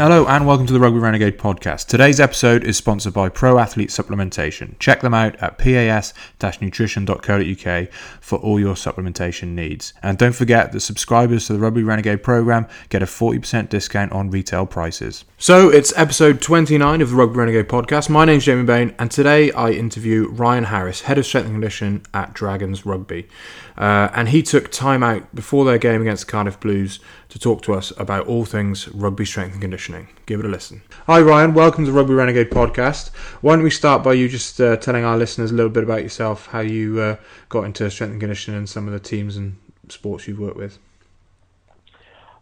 Hello and welcome to the Rugby Renegade podcast. Today's episode is sponsored by Pro Athlete Supplementation. Check them out at pas-nutrition.co.uk for all your supplementation needs. And don't forget that subscribers to the Rugby Renegade program get a 40% discount on retail prices. So it's episode 29 of the Rugby Renegade podcast. My name's Jamie Bain and today I interview Ryan Harris, Head of Strength and Conditioning at Dragons Rugby. Uh, and he took time out before their game against Cardiff Blues to talk to us about all things rugby strength and conditioning. Give it a listen. Hi, Ryan. Welcome to the Rugby Renegade podcast. Why don't we start by you just uh, telling our listeners a little bit about yourself, how you uh, got into strength and conditioning, and some of the teams and sports you've worked with?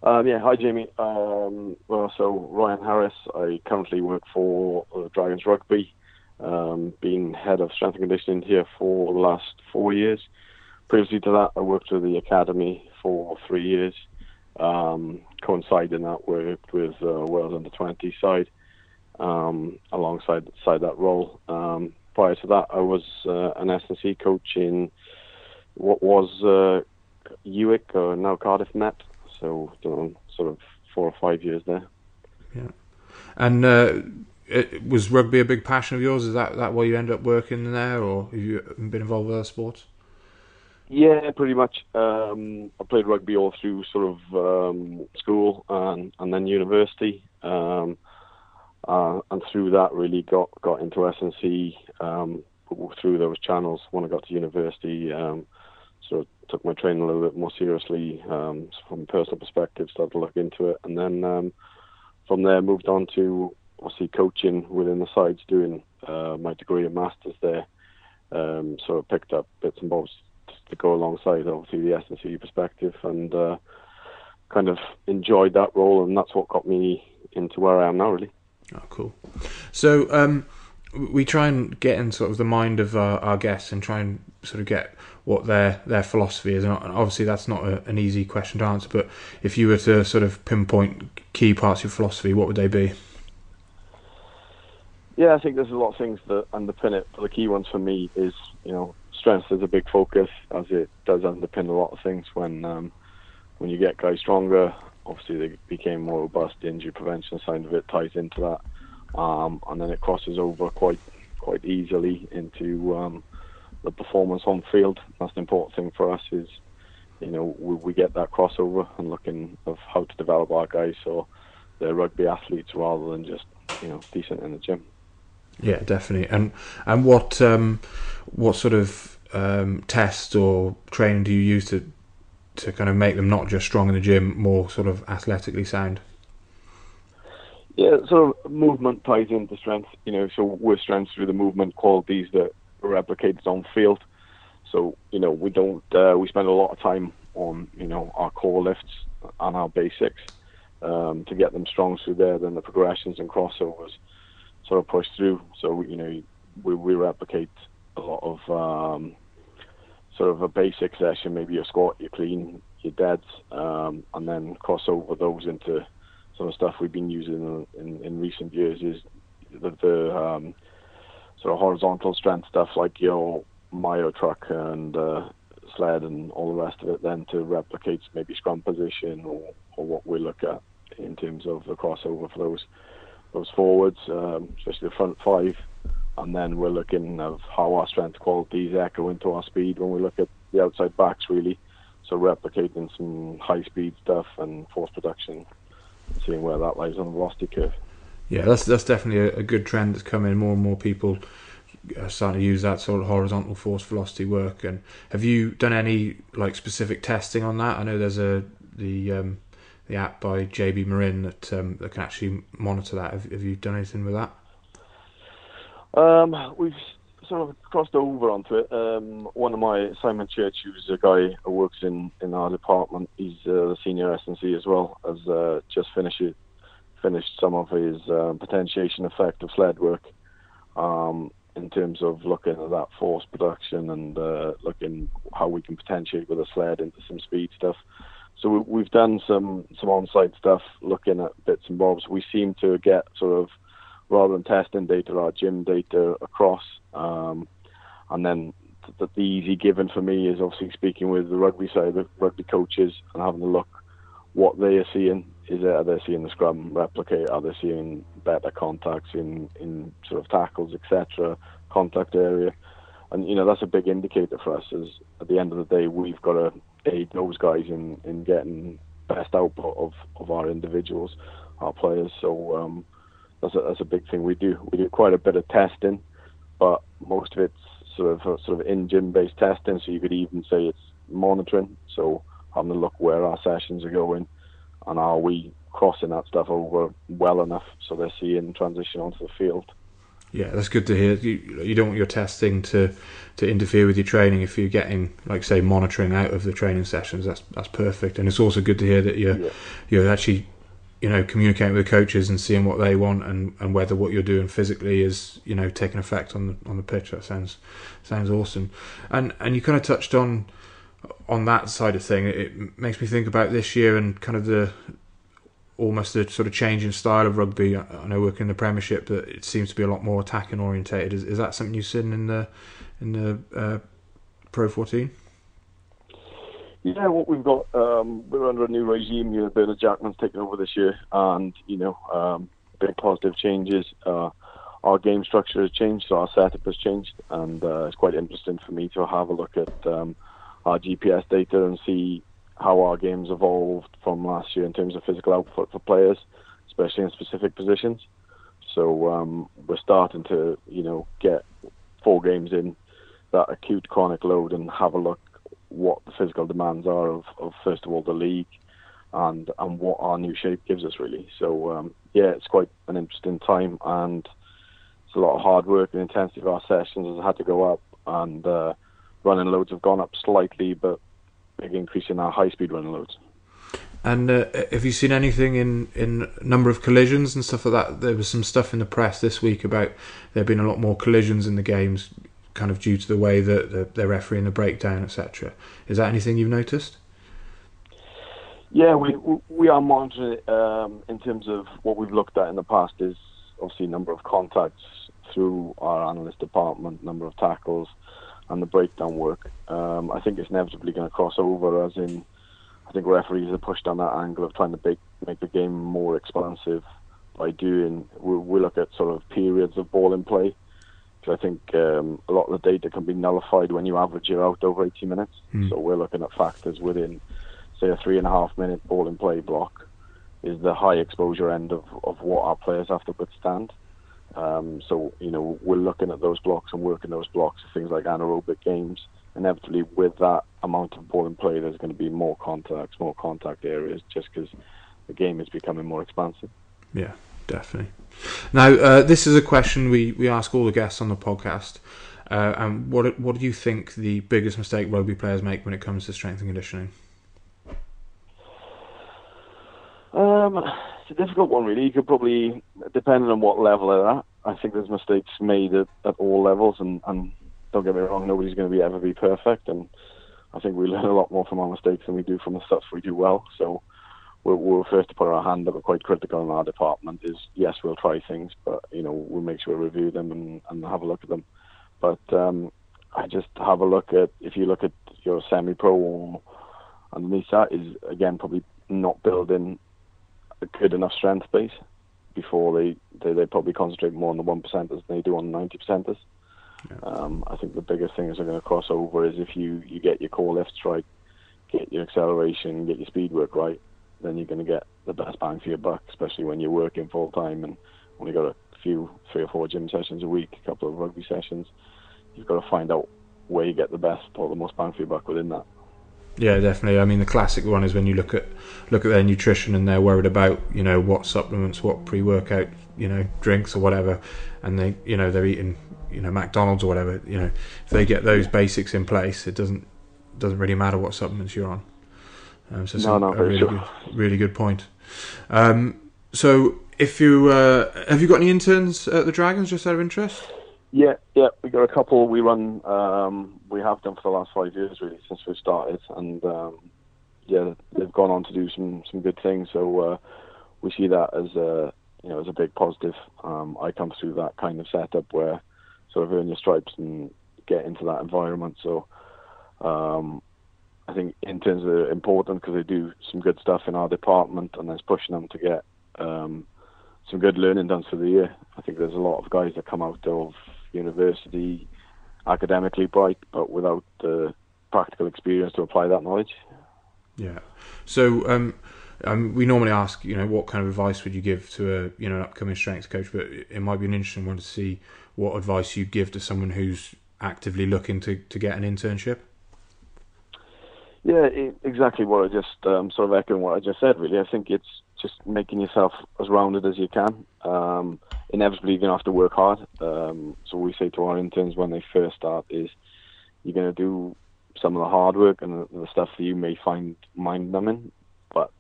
Um, yeah, hi Jamie. Um, well, so Ryan Harris. I currently work for uh, Dragons Rugby, um, being head of strength and conditioning here for the last four years. Previously to that, I worked with the academy for three years. Um, coinciding that worked with uh, Wales under 20 side um, alongside side that role. Um, prior to that, I was uh, an S&C coach in what was uh, UWIC or now Cardiff Met. So know, sort of four or five years there. Yeah, and uh, it, was rugby a big passion of yours? Is that that why you ended up working there, or have you been involved with other sports? Yeah, pretty much. Um, I played rugby all through sort of um, school and and then university, um, uh, and through that really got got into S&C um, through those channels. When I got to university, um, sort of took my training a little bit more seriously um, from a personal perspective. Started to look into it, and then um, from there moved on to obviously coaching within the sides, doing uh, my degree and masters there. Um, so I picked up bits and bobs to go alongside obviously the S&C perspective and uh, kind of enjoyed that role and that's what got me into where I am now really. Oh, cool. So um, we try and get in sort of the mind of our, our, guests and try and sort of get what their their philosophy is. And obviously, that's not a, an easy question to answer. But if you were to sort of pinpoint key parts of your philosophy, what would they be? Yeah, I think there's a lot of things that underpin it. But the key ones for me is, you know, strength is a big focus as it does underpin a lot of things. When um, when you get guys stronger, obviously they became more robust. The injury prevention side of it ties into that, um, and then it crosses over quite quite easily into um, the performance on field. That's the important thing for us is you know we, we get that crossover and looking of how to develop our guys so they're rugby athletes rather than just you know decent in the gym. Yeah, definitely. And and what um, what sort of um, tests or training do you use to to kind of make them not just strong in the gym, more sort of athletically sound? Yeah, of movement ties into strength. You know, so we're strength through the movement qualities that are replicated on field. So you know, we don't uh, we spend a lot of time on you know our core lifts and our basics um, to get them strong through there. Then the progressions and crossovers sort of push through. So you know we, we replicate a lot of um, sort of a basic session, maybe your squat, your clean, your deads, um, and then cross over those into some of stuff we've been using in, in, recent years is the, the um, sort of horizontal strength stuff like your MyoTruck and uh, sled and all the rest of it then to replicate maybe scrum position or, or what we look at in terms of the crossover for those forwards, um, especially the front five. And then we're looking of how our strength qualities echo into our speed when we look at the outside backs, really. So replicating some high speed stuff and force production, seeing where that lies on the velocity curve. Yeah, that's that's definitely a, a good trend that's coming. More and more people are starting to use that sort of horizontal force velocity work. And have you done any like specific testing on that? I know there's a the um, the app by JB Morin that um, that can actually monitor that. Have, have you done anything with that? Um, we've sort of crossed over onto it. Um, one of my Simon Church, who's a guy who works in, in our department, he's uh, the senior S&C as well, has uh, just finished finished some of his uh, potentiation effect of sled work um, in terms of looking at that force production and uh, looking how we can potentiate with a sled into some speed stuff. So we've done some some on-site stuff, looking at bits and bobs. We seem to get sort of rather than testing data, our gym data across, um, and then the, the easy given for me is obviously speaking with the rugby side, the rugby coaches, and having a look what they are seeing. Is it, are they seeing the scrum replicate? Are they seeing better contacts in, in sort of tackles, etc., contact area? And you know that's a big indicator for us. Is at the end of the day, we've got to aid those guys in, in getting best output of, of our individuals, our players. So um, that's a, that's a big thing we do. We do quite a bit of testing, but most of it's sort of sort of in gym based testing. So you could even say it's monitoring. So having a look where our sessions are going, and are we crossing that stuff over well enough so they're seeing transition onto the field. Yeah, that's good to hear. You, you don't want your testing to, to interfere with your training if you're getting, like say, monitoring out of the training sessions. That's that's perfect, and it's also good to hear that you're yeah. you're actually you know communicating with the coaches and seeing what they want and, and whether what you're doing physically is you know taking effect on the on the pitch. That sounds sounds awesome. And and you kind of touched on on that side of thing. It makes me think about this year and kind of the almost the sort of change in style of rugby. I know working in the Premiership that it seems to be a lot more attacking orientated. Is, is that something you've seen in the in the uh, Pro 14? Yeah, what we've got, um, we're under a new regime. You know, Bernard Jackman's taken over this year, and you know, um, big positive changes. Uh, our game structure has changed, so our setup has changed, and uh, it's quite interesting for me to have a look at um, our GPS data and see how our games evolved from last year in terms of physical output for players, especially in specific positions. So um, we're starting to, you know, get four games in that acute chronic load and have a look what the physical demands are of, of first of all the league and and what our new shape gives us really. So um, yeah, it's quite an interesting time and it's a lot of hard work and intensity of our sessions has had to go up and uh, running loads have gone up slightly, but big increase in our high speed running loads. And uh, have you seen anything in in number of collisions and stuff like that? There was some stuff in the press this week about there being a lot more collisions in the games kind of due to the way that the, they're refereeing the breakdown, etc. Is that anything you've noticed? Yeah, we we are monitoring it um, in terms of what we've looked at in the past is obviously number of contacts through our analyst department, number of tackles, and the breakdown work. Um, I think it's inevitably going to cross over, as in I think referees are pushed on that angle of trying to make, make the game more expansive by doing. We, we look at sort of periods of ball in play because I think um, a lot of the data can be nullified when you average it out over 80 minutes. Mm. So we're looking at factors within, say, a three and a half minute ball in play block is the high exposure end of, of what our players have to withstand. Um, so, you know, we're looking at those blocks and working those blocks, things like anaerobic games. Inevitably, with that amount of ball and play, there's going to be more contacts, more contact areas, just because the game is becoming more expansive. Yeah, definitely. Now, uh, this is a question we, we ask all the guests on the podcast. Uh, and what what do you think the biggest mistake rugby players make when it comes to strength and conditioning? Um, it's a difficult one, really. You could probably, depending on what level they're at, I think there's mistakes made at, at all levels, and, and don't get me wrong, nobody's going to be ever be perfect, and I think we learn a lot more from our mistakes than we do from the stuff we do well. So we're, we're first to put our hand up. We're quite critical in our department. Is yes, we'll try things, but you know we'll make sure we review them and, and have a look at them. But um, I just have a look at if you look at your semi-pro underneath that is again probably not building a good enough strength base before they, they, they probably concentrate more on the one percenters than they do on the ninety percenters. Yeah. Um, I think the biggest thing is they're going to cross over is if you, you get your core lifts right, get your acceleration, get your speed work right, then you're going to get the best bang for your buck, especially when you're working full time and only got a few, three or four gym sessions a week, a couple of rugby sessions. You've got to find out where you get the best or the most bang for your buck within that. Yeah, definitely. I mean, the classic one is when you look at look at their nutrition and they're worried about you know what supplements, what pre-workout you know drinks or whatever, and they you know they're eating you know McDonald's or whatever. You know, if they get those basics in place, it doesn't doesn't really matter what supplements you're on. Um, so no, no, a really sure. good, really good point. Um, so, if you uh, have you got any interns at the Dragons, just out of interest? Yeah, yeah, we got a couple. We run, um, we have done for the last five years really since we started, and um, yeah, they've gone on to do some some good things. So uh, we see that as a you know as a big positive. Um, I come through that kind of setup where sort of earn your stripes and get into that environment. So um, I think interns are important because they do some good stuff in our department, and there's pushing them to get um, some good learning done for the year. I think there's a lot of guys that come out of university academically bright, but without the practical experience to apply that knowledge. Yeah. So um, um, we normally ask, you know, what kind of advice would you give to a you know an upcoming strength coach? But it might be an interesting one to see what advice you give to someone who's actively looking to, to get an internship. Yeah, it, exactly what I just um, sort of echoing what I just said. Really, I think it's just making yourself as rounded as you can. Um, inevitably, you're gonna have to work hard. Um, so we say to our interns when they first start is you're gonna do some of the hard work and the, the stuff that you may find mind numbing, but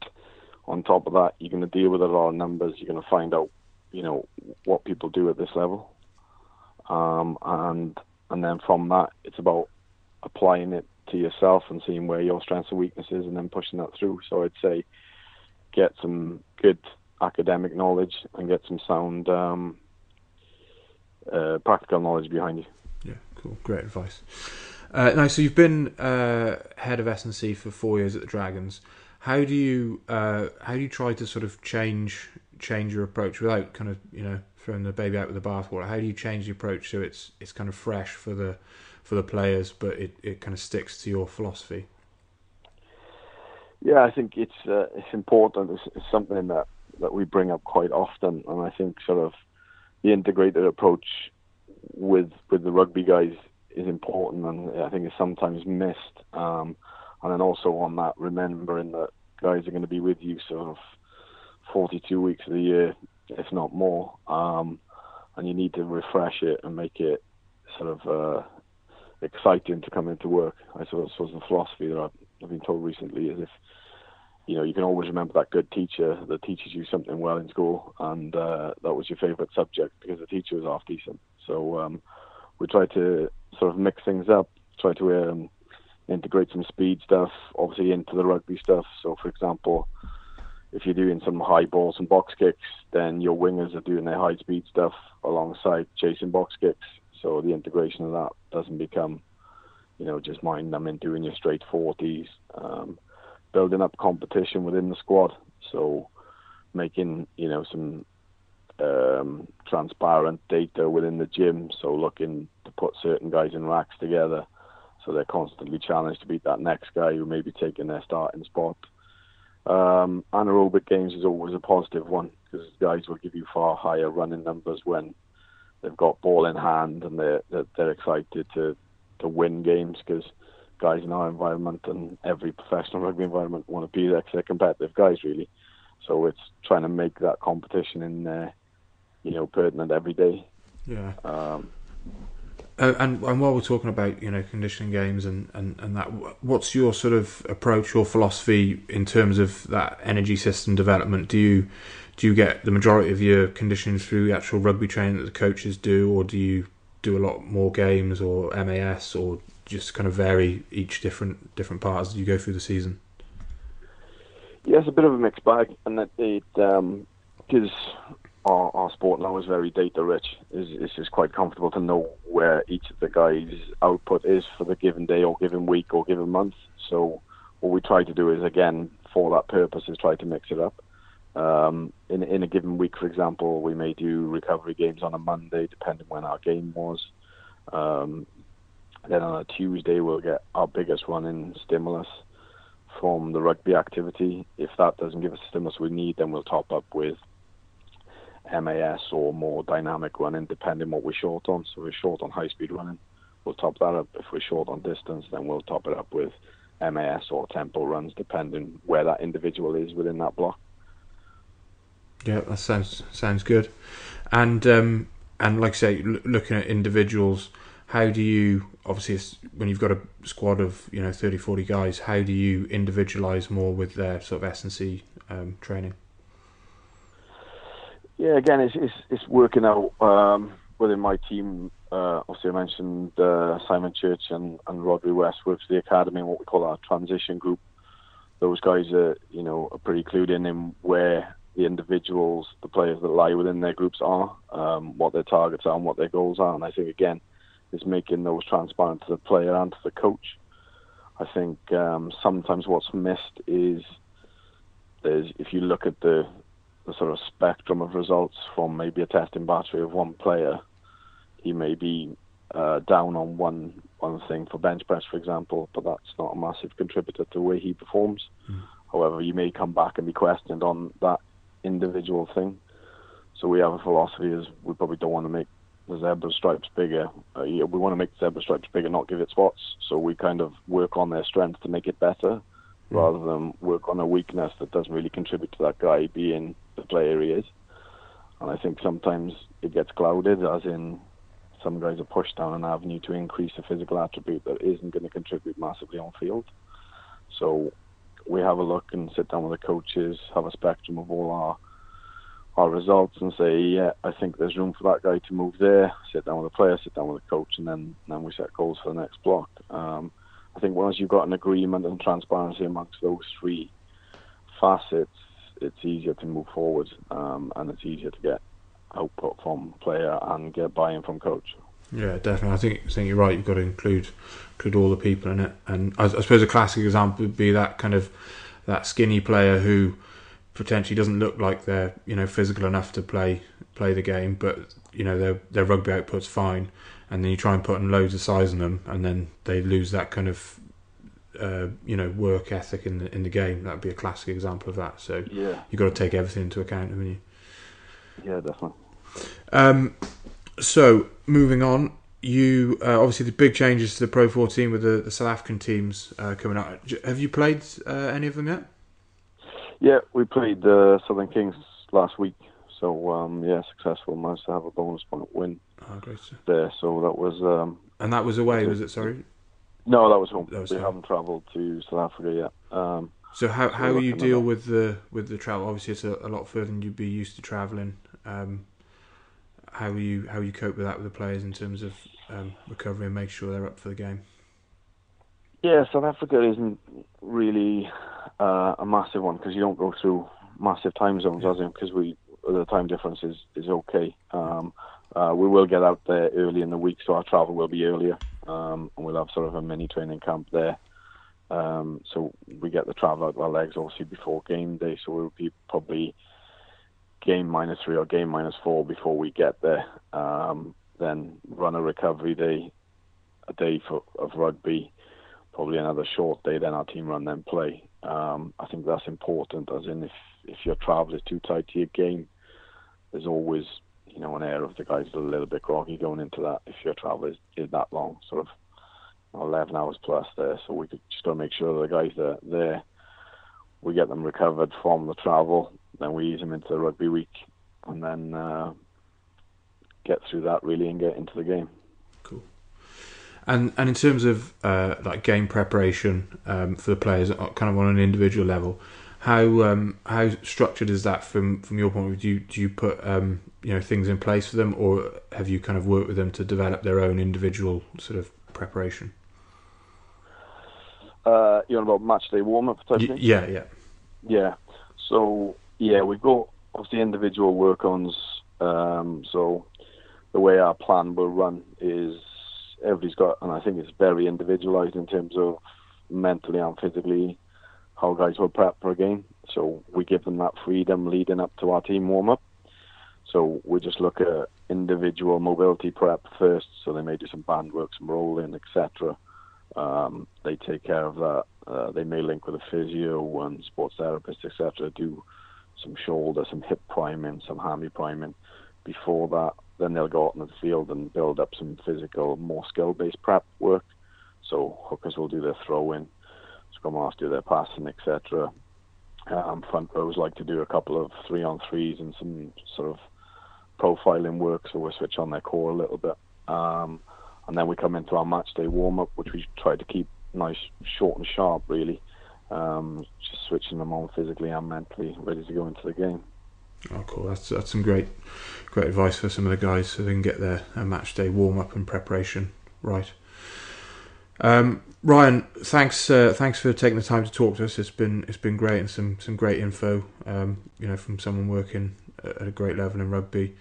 on top of that, you're gonna deal with a lot of numbers. You're gonna find out, you know, what people do at this level, um, and and then from that, it's about applying it to yourself and seeing where your strengths and weaknesses, and then pushing that through. So I'd say get some good academic knowledge and get some sound um, uh, practical knowledge behind you. Yeah, cool, great advice. Uh, now, so you've been uh, head of S&C for four years at the Dragons. How do you uh, how do you try to sort of change change your approach without kind of you know throwing the baby out with the bathwater? How do you change the approach so it's it's kind of fresh for the for the players, but it, it kind of sticks to your philosophy? Yeah, I think it's uh, it's important. It's, it's, something that, that we bring up quite often, and I think sort of the integrated approach with with the rugby guys is important, and I think it's sometimes missed. Um, and then also on that, remembering that guys are going to be with you sort of 42 weeks of the year, if not more, um, and you need to refresh it and make it sort of uh, exciting to come into work. I suppose, was the philosophy that I've, I've been told recently is if you know you can always remember that good teacher that teaches you something well in school, and uh, that was your favourite subject because the teacher was half decent. So um, we try to sort of mix things up, try to um, integrate some speed stuff, obviously into the rugby stuff. So, for example, if you're doing some high balls and box kicks, then your wingers are doing their high speed stuff alongside chasing box kicks. So the integration of that doesn't become, you know, just mind numbing doing your straight 40s, um, building up competition within the squad. So making, you know, some um, transparent data within the gym. So looking to put certain guys in racks together. So they're constantly challenged to beat that next guy who may be taking their starting spot. Um, anaerobic games is always a positive one because guys will give you far higher running numbers when they've got ball in hand and they're they're excited to to win games because guys in our environment and every professional rugby environment want to be there because they're competitive guys really. So it's trying to make that competition in there, you know, pertinent every day. Yeah. Um, uh, and and while we're talking about you know conditioning games and, and, and that, what's your sort of approach or philosophy in terms of that energy system development? Do you do you get the majority of your conditioning through actual rugby training that the coaches do, or do you do a lot more games or MAS, or just kind of vary each different different parts as you go through the season? Yeah, it's a bit of a mixed bag, and that it because um, our, our sport now is very data rich. It's, it's just quite comfortable to know where each of the guys' output is for the given day or given week or given month. So what we try to do is again for that purpose is try to mix it up. Um, in in a given week, for example, we may do recovery games on a Monday, depending when our game was. Um, then on a Tuesday, we'll get our biggest run in stimulus from the rugby activity. If that doesn't give us the stimulus we need, then we'll top up with MAS or more dynamic running, depending what we're short on. So we're short on high speed running, we'll top that up. If we're short on distance, then we'll top it up with MAS or tempo runs, depending where that individual is within that block. Yeah, that sounds sounds good. And um, and like I say, l- looking at individuals, how do you obviously when you've got a squad of you know 30, 40 guys, how do you individualize more with their sort of S and C um, training? Yeah, again, it's it's, it's working out um, within my team uh, obviously I mentioned uh, Simon Church and, and Rodri West works the academy, in what we call our transition group. Those guys are, you know, are pretty clued in in where the individuals, the players that lie within their groups are, um, what their targets are, and what their goals are. And I think again, is making those transparent to the player and to the coach. I think um, sometimes what's missed is there's if you look at the the sort of spectrum of results from maybe a testing battery of one player, he may be uh, down on one one thing for bench press, for example, but that's not a massive contributor to the way he performs. Mm. However, you may come back and be questioned on that individual thing. So we have a philosophy is we probably don't want to make the zebra stripes bigger. Uh, yeah, we want to make the zebra stripes bigger, not give it spots. So we kind of work on their strength to make it better, mm. rather than work on a weakness that doesn't really contribute to that guy being the player he is. And I think sometimes it gets clouded, as in some guys are pushed down an avenue to increase a physical attribute that isn't going to contribute massively on field. So we have a look and sit down with the coaches, have a spectrum of all our our results and say, yeah, I think there's room for that guy to move there. Sit down with the player, sit down with the coach, and then then we set goals for the next block. Um, I think once you've got an agreement and transparency amongst those three facets, it's easier to move forward um, and it's easier to get output from player and get buy-in from coach. Yeah, definitely. I think, I think you're right. You've got to include include all the people in it, and I, I suppose a classic example would be that kind of that skinny player who potentially doesn't look like they're you know physical enough to play play the game, but you know their their rugby output's fine, and then you try and put in loads of size on them, and then they lose that kind of uh, you know work ethic in the in the game. That'd be a classic example of that. So yeah, you've got to take everything into account, haven't you? Yeah, definitely. Um, so moving on, you uh, obviously the big changes to the Pro 14 with the, the South African teams uh, coming out. Have you played uh, any of them yet? Yeah, we played the Southern Kings last week. So um, yeah, successful. Managed to have a bonus point win oh, great. there. So that was. Um, and that was away, was it? Sorry. No, that was home. That was we home. haven't travelled to South Africa yet. Um, so how how you deal with the with the travel? Obviously, it's a, a lot further than you'd be used to travelling. Um, how you how you cope with that with the players in terms of um, recovery and make sure they're up for the game? Yeah, South Africa isn't really uh, a massive one because you don't go through massive time zones, as in because we the time difference is is okay. Um, uh, we will get out there early in the week, so our travel will be earlier, um, and we'll have sort of a mini training camp there. Um, so we get the travel out of our legs obviously before game day, so we'll be probably game minus three or game minus four before we get there. Um, then run a recovery day, a day for, of rugby, probably another short day. Then our team run, then play. Um, I think that's important. As in, if if your travel is too tight to your game, there's always you know an air of the guys a little bit groggy going into that. If your travel is, is that long, sort of 11 hours plus there, so we could just got to make sure the guys are there. We get them recovered from the travel, then we ease them into the rugby week, and then uh, get through that really and get into the game. Cool. And and in terms of uh, like game preparation um, for the players, kind of on an individual level, how um, how structured is that from from your point of view? Do you, do you put um, you know things in place for them, or have you kind of worked with them to develop their own individual sort of preparation? Uh, you're on about match day warm up, yeah, yeah, yeah. So yeah, we've got obviously individual work-ons. Um, so the way our plan will run is everybody's got, and I think it's very individualized in terms of mentally and physically how guys will prep for a game. So we give them that freedom leading up to our team warm up. So we just look at individual mobility prep first. So they may do some band work, some rolling, etc. Um, they take care of that. Uh, they may link with a physio and sports therapist, etc. Do some shoulder, some hip priming, some hammy priming. Before that, then they'll go out in the field and build up some physical, more skill-based prep work. So hookers will do their throwing, scrum do their passing, etc. Um, front rows like to do a couple of three-on-threes and some sort of profiling work, so we switch on their core a little bit. Um, and then we come into our match day warm-up, which we try to keep nice, short and sharp, really. Um, just switching them on physically and mentally, ready to go into the game. Oh, cool. That's that's some great great advice for some of the guys so they can get their match day warm up and preparation right. Um, Ryan, thanks uh, thanks for taking the time to talk to us. It's been it's been great and some some great info. Um, you know, from someone working at a great level in rugby.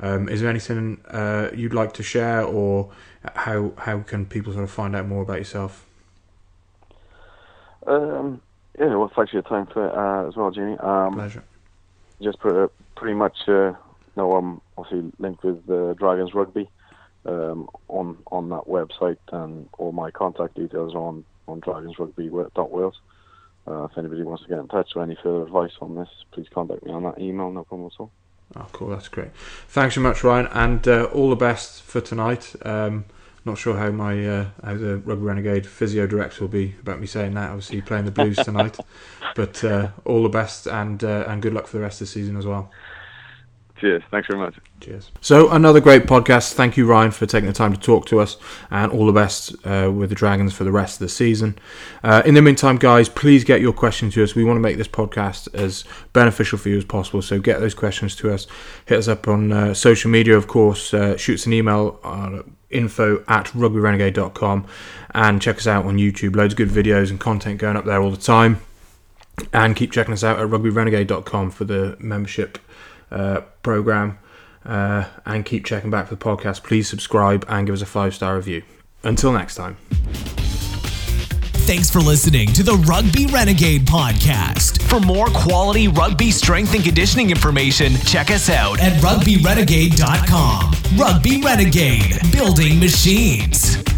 Um, is there anything uh, you'd like to share, or how how can people sort of find out more about yourself? Um, yeah, well, thanks for your time for uh, as well, Jamie. Um, Pleasure. Just pretty, pretty much, uh, no, I'm obviously linked with uh, Dragons Rugby um, on on that website, and all my contact details are on on dragonsrugby.wales. Uh, if anybody wants to get in touch or any further advice on this, please contact me on that email. No problem at all. Oh, cool. That's great. Thanks so much, Ryan, and uh, all the best for tonight. Um, not sure how my uh, how the Rugby Renegade physio director will be about me saying that. Obviously, playing the Blues tonight, but uh, all the best and uh, and good luck for the rest of the season as well. Cheers. Thanks very much. Cheers. So another great podcast. Thank you, Ryan, for taking the time to talk to us, and all the best uh, with the Dragons for the rest of the season. Uh, in the meantime, guys, please get your questions to us. We want to make this podcast as beneficial for you as possible. So get those questions to us. Hit us up on uh, social media, of course. Uh, shoot us an email on info at rugbyrenegade.com and check us out on YouTube. Loads of good videos and content going up there all the time. And keep checking us out at rugbyrenegade.com for the membership uh, program uh, and keep checking back for the podcast. Please subscribe and give us a five star review. Until next time. Thanks for listening to the Rugby Renegade podcast. For more quality rugby strength and conditioning information, check us out at rugbyrenegade.com. Rugby Renegade, building machines.